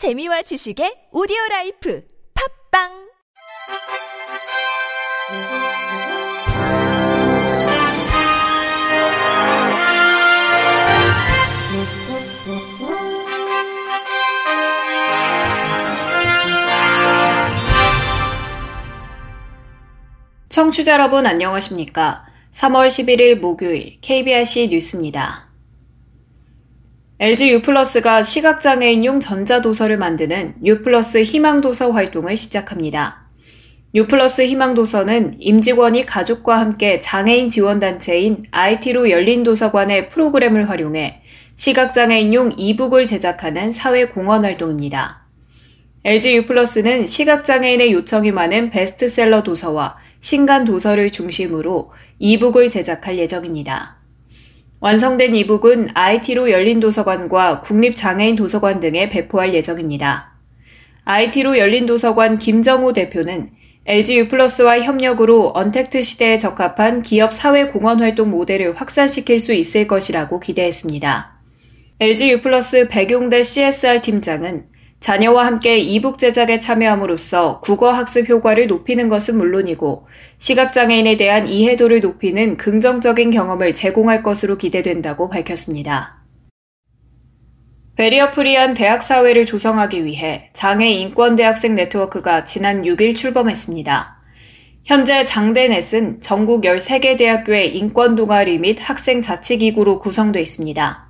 재미와 지식의 오디오 라이프 팝빵 청취자 여러분 안녕하십니까? 3월 11일 목요일 KBRC 뉴스입니다. LG U+가 시각장애인용 전자도서를 만드는 U+ 희망도서 활동을 시작합니다. U+ 희망도서는 임직원이 가족과 함께 장애인 지원단체인 IT로 열린 도서관의 프로그램을 활용해 시각장애인용 이북을 제작하는 사회공헌 활동입니다. LG U+는 시각장애인의 요청이 많은 베스트셀러 도서와 신간 도서를 중심으로 이북을 제작할 예정입니다. 완성된 이북은 IT로 열린 도서관과 국립장애인 도서관 등에 배포할 예정입니다. IT로 열린 도서관 김정우 대표는 LG U+와 협력으로 언택트 시대에 적합한 기업 사회 공헌 활동 모델을 확산시킬 수 있을 것이라고 기대했습니다. LG U+ 백용대 CSR 팀장은 자녀와 함께 이북 제작에 참여함으로써 국어 학습 효과를 높이는 것은 물론이고 시각장애인에 대한 이해도를 높이는 긍정적인 경험을 제공할 것으로 기대된다고 밝혔습니다. 베리어 프리한 대학 사회를 조성하기 위해 장애 인권 대학생 네트워크가 지난 6일 출범했습니다. 현재 장대넷은 전국 13개 대학교의 인권 동아리 및 학생 자치기구로 구성되어 있습니다.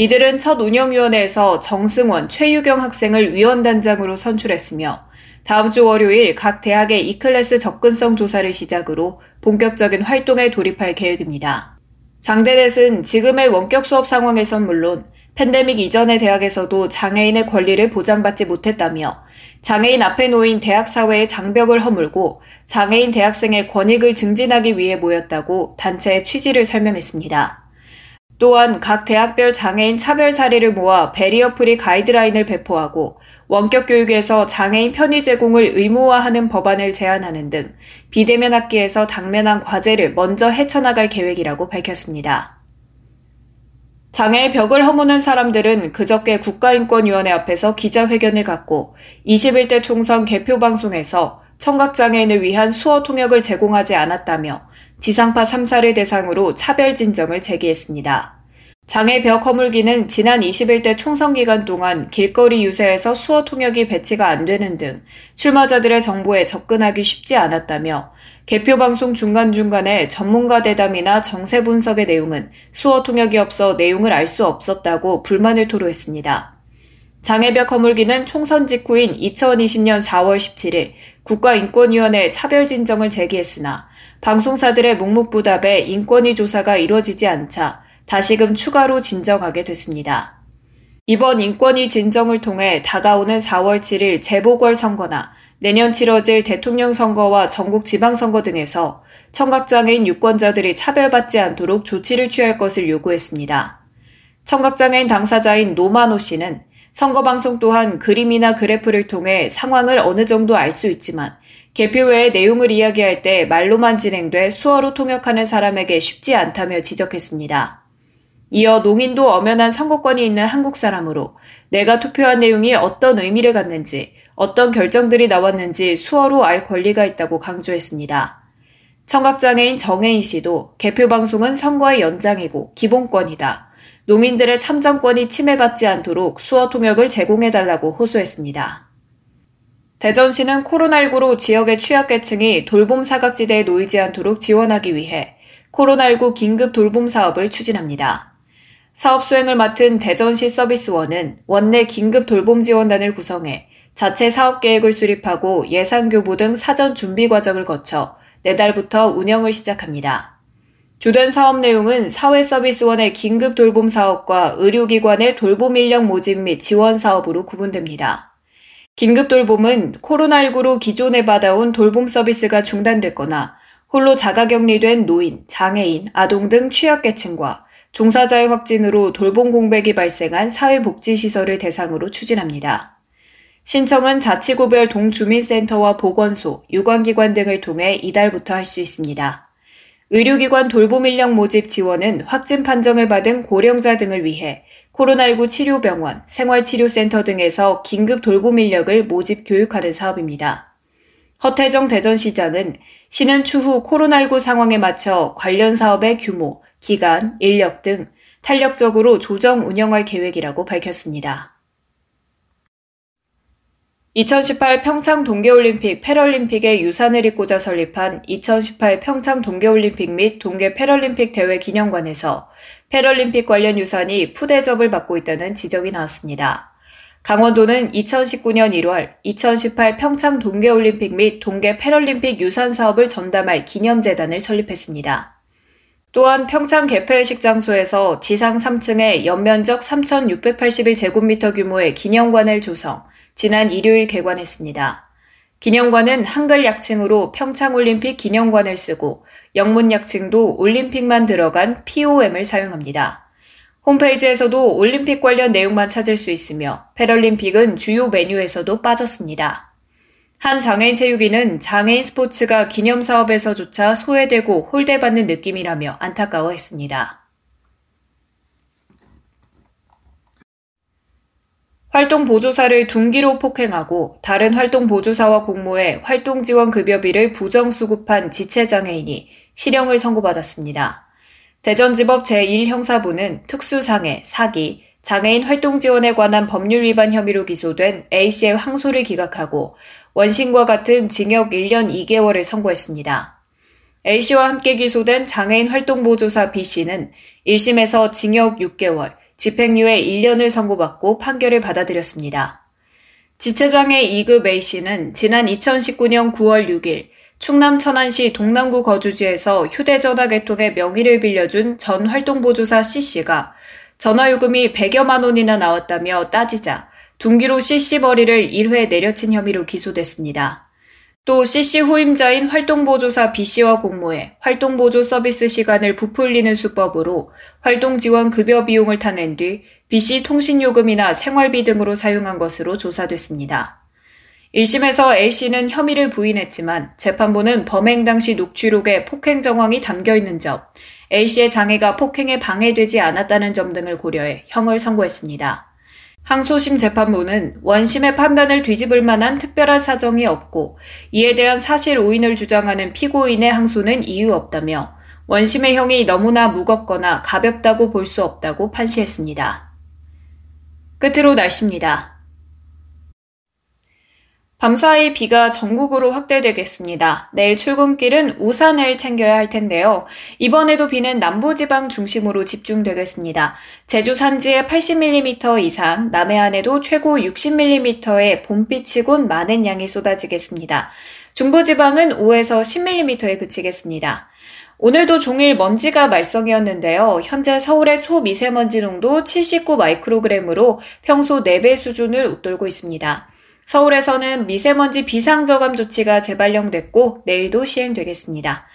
이들은 첫 운영위원회에서 정승원, 최유경 학생을 위원단장으로 선출했으며 다음 주 월요일 각 대학의 E클래스 접근성 조사를 시작으로 본격적인 활동에 돌입할 계획입니다. 장대넷은 지금의 원격 수업 상황에선 물론 팬데믹 이전의 대학에서도 장애인의 권리를 보장받지 못했다며 장애인 앞에 놓인 대학 사회의 장벽을 허물고 장애인 대학생의 권익을 증진하기 위해 모였다고 단체의 취지를 설명했습니다. 또한 각 대학별 장애인 차별 사례를 모아 barrier free 가이드라인을 배포하고 원격 교육에서 장애인 편의 제공을 의무화하는 법안을 제안하는 등 비대면 학기에서 당면한 과제를 먼저 헤쳐나갈 계획이라고 밝혔습니다. 장애의 벽을 허무는 사람들은 그저께 국가인권위원회 앞에서 기자회견을 갖고 21대 총선 개표 방송에서 청각장애인을 위한 수어 통역을 제공하지 않았다며 지상파 3사를 대상으로 차별 진정을 제기했습니다. 장애 벽 허물기는 지난 21대 총선 기간 동안 길거리 유세에서 수어 통역이 배치가 안 되는 등 출마자들의 정보에 접근하기 쉽지 않았다며 개표 방송 중간중간에 전문가 대담이나 정세 분석의 내용은 수어 통역이 없어 내용을 알 수 없었다고 불만을 토로했습니다. 장애벽 허물기는 총선 직후인 2020년 4월 17일 국가인권위원회 차별 진정을 제기했으나 방송사들의 묵묵부답에 인권위 조사가 이뤄지지 않자 다시금 추가로 진정하게 됐습니다. 이번 인권위 진정을 통해 다가오는 4월 7일 재보궐선거나 내년 치러질 대통령 선거와 전국 지방선거 등에서 청각장애인 유권자들이 차별받지 않도록 조치를 취할 것을 요구했습니다. 청각장애인 당사자인 노만호 씨는 선거 방송 또한 그림이나 그래프를 통해 상황을 어느 정도 알 수 있지만 개표 외의 내용을 이야기할 때 말로만 진행돼 수어로 통역하는 사람에게 쉽지 않다며 지적했습니다. 이어 농인도 엄연한 선거권이 있는 한국 사람으로 내가 투표한 내용이 어떤 의미를 갖는지, 어떤 결정들이 나왔는지 수어로 알 권리가 있다고 강조했습니다. 청각장애인 정혜인 씨도 개표 방송은 선거의 연장이고 기본권이다. 농인들의 참정권이 침해받지 않도록 수어 통역을 제공해달라고 호소했습니다. 대전시는 코로나19로 지역의 취약계층이 돌봄 사각지대에 놓이지 않도록 지원하기 위해 코로나19 긴급 돌봄 사업을 추진합니다. 사업 수행을 맡은 대전시 서비스원은 원내 긴급 돌봄 지원단을 구성해 자체 사업 계획을 수립하고 예산 교부 등 사전 준비 과정을 거쳐 내달부터 운영을 시작합니다. 주된 사업 내용은 사회서비스원의 긴급 돌봄 사업과 의료기관의 돌봄 인력 모집 및 지원 사업으로 구분됩니다. 긴급 돌봄은 코로나19로 기존에 받아온 돌봄 서비스가 중단됐거나 홀로 자가 격리된 노인, 장애인, 아동 등 취약계층과 종사자의 확진으로 돌봄 공백이 발생한 사회복지시설을 대상으로 추진합니다. 신청은 자치구별 동주민센터와 보건소, 유관기관 등을 통해 이달부터 할 수 있습니다. 의료기관 돌봄 인력 모집 지원은 확진 판정을 받은 고령자 등을 위해 코로나19 치료병원, 생활치료센터 등에서 긴급 돌봄 인력을 모집 교육하는 사업입니다. 허태정 대전시장은 시는 추후 코로나19 상황에 맞춰 관련 사업의 규모, 기간, 인력 등 탄력적으로 조정 운영할 계획이라고 밝혔습니다. 2018 평창 동계올림픽 패럴림픽의 유산을 잇고자 설립한 2018 평창 동계올림픽 및 동계 패럴림픽 대회 기념관에서 패럴림픽 관련 유산이 푸대접을 받고 있다는 지적이 나왔습니다. 강원도는 2019년 1월 2018 평창 동계올림픽 및 동계 패럴림픽 유산 사업을 전담할 기념재단을 설립했습니다. 또한 평창 개폐회식 장소에서 지상 3층에 연면적 3,681제곱미터 규모의 기념관을 조성, 지난 일요일 개관했습니다. 기념관은 한글 약칭으로 평창올림픽 기념관을 쓰고 영문 약칭도 올림픽만 들어간 POM을 사용합니다. 홈페이지에서도 올림픽 관련 내용만 찾을 수 있으며 패럴림픽은 주요 메뉴에서도 빠졌습니다. 한 장애인 체육인은 장애인 스포츠가 기념 사업에서조차 소외되고 홀대받는 느낌이라며 안타까워했습니다. 활동 보조사를 둔기로 폭행하고 다른 활동 보조사와 공모해 활동 지원 급여비를 부정 수급한 지체 장애인이 실형을 선고받았습니다. 대전지법 제1형사부는 특수상해, 사기, 장애인 활동 지원에 관한 법률 위반 혐의로 기소된 A씨의 항소를 기각하고 원신과 같은 징역 1년 2개월을 선고했습니다. A씨와 함께 기소된 장애인 활동보조사 B씨는 1심에서 징역 6개월, 집행유예 1년을 선고받고 판결을 받아들였습니다. 지체장애 2급 A씨는 지난 2019년 9월 6일 충남 천안시 동남구 거주지에서 휴대전화 개통의 명의를 빌려준 전 활동보조사 C씨가 전화요금이 100여만 원이나 나왔다며 따지자 둔기로 C씨 머리를 1회 내려친 혐의로 기소됐습니다. 또 CC 후임자인 활동보조사 B씨와 공모해 활동보조 서비스 시간을 부풀리는 수법으로 활동지원 급여 비용을 타낸 뒤 B씨 통신요금이나 생활비 등으로 사용한 것으로 조사됐습니다. 1심에서 A씨는 혐의를 부인했지만 재판부는 범행 당시 녹취록에 폭행 정황이 담겨 있는 점, A씨의 장애가 폭행에 방해되지 않았다는 점 등을 고려해 형을 선고했습니다. 항소심 재판부는 원심의 판단을 뒤집을 만한 특별한 사정이 없고 이에 대한 사실 오인을 주장하는 피고인의 항소는 이유 없다며 원심의 형이 너무나 무겁거나 가볍다고 볼 수 없다고 판시했습니다. 끝으로 날씨입니다. 밤사이 비가 전국으로 확대되겠습니다. 내일 출근길은 우산을 챙겨야 할 텐데요. 이번에도 비는 남부지방 중심으로 집중되겠습니다. 제주 산지에 80mm 이상, 남해안에도 최고 60mm의 봄비치곤 많은 양이 쏟아지겠습니다. 중부지방은 5에서 10mm에 그치겠습니다. 오늘도 종일 먼지가 말썽이었는데요. 현재 서울의 초미세먼지 농도 79 마이크로그램으로 평소 4배 수준을 웃돌고 있습니다. 서울에서는 미세먼지 비상저감 조치가 재발령됐고 내일도 시행되겠습니다.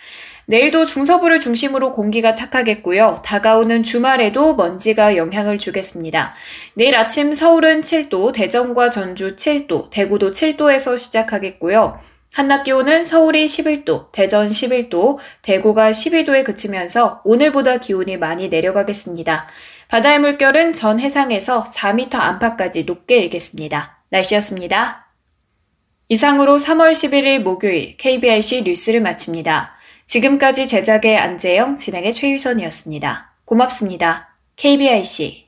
내일도 중서부를 중심으로 공기가 탁하겠고요. 다가오는 주말에도 먼지가 영향을 주겠습니다. 내일 아침 서울은 7도, 대전과 전주 7도, 대구도 7도에서 시작하겠고요. 한낮 기온은 서울이 11도, 대전 11도, 대구가 12도에 그치면서 오늘보다 기온이 많이 내려가겠습니다. 바다의 물결은 전 해상에서 4m 안팎까지 높게 일겠습니다. 날씨였습니다. 이상으로 3월 11일 목요일 KBRC 뉴스를 마칩니다. 지금까지 제작의 안재영, 진행의 최유선이었습니다. 고맙습니다. KBRC